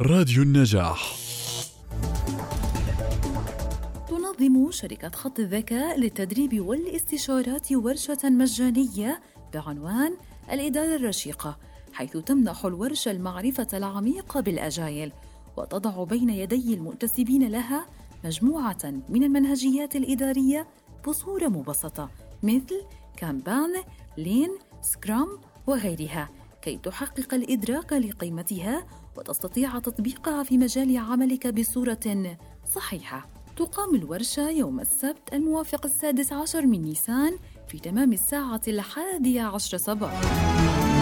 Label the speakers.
Speaker 1: راديو النجاح.
Speaker 2: تنظم شركة خط الذكاء للتدريب والاستشارات ورشة مجانية بعنوان الإدارة الرشيقة حيث تمنح الورشة المعرفة العميقة بالأجايل وتضع بين يدي المنتسبين لها مجموعة من المنهجيات الإدارية بصورة مبسطة مثل كامبان، لين، سكرام وغيرها. كي تحقق الإدراك لقيمتها وتستطيع تطبيقها في مجال عملك بصورة صحيحة. تقام الورشة يوم السبت الموافق السادس عشر من نيسان في تمام الساعة الحادية عشر صباحاً.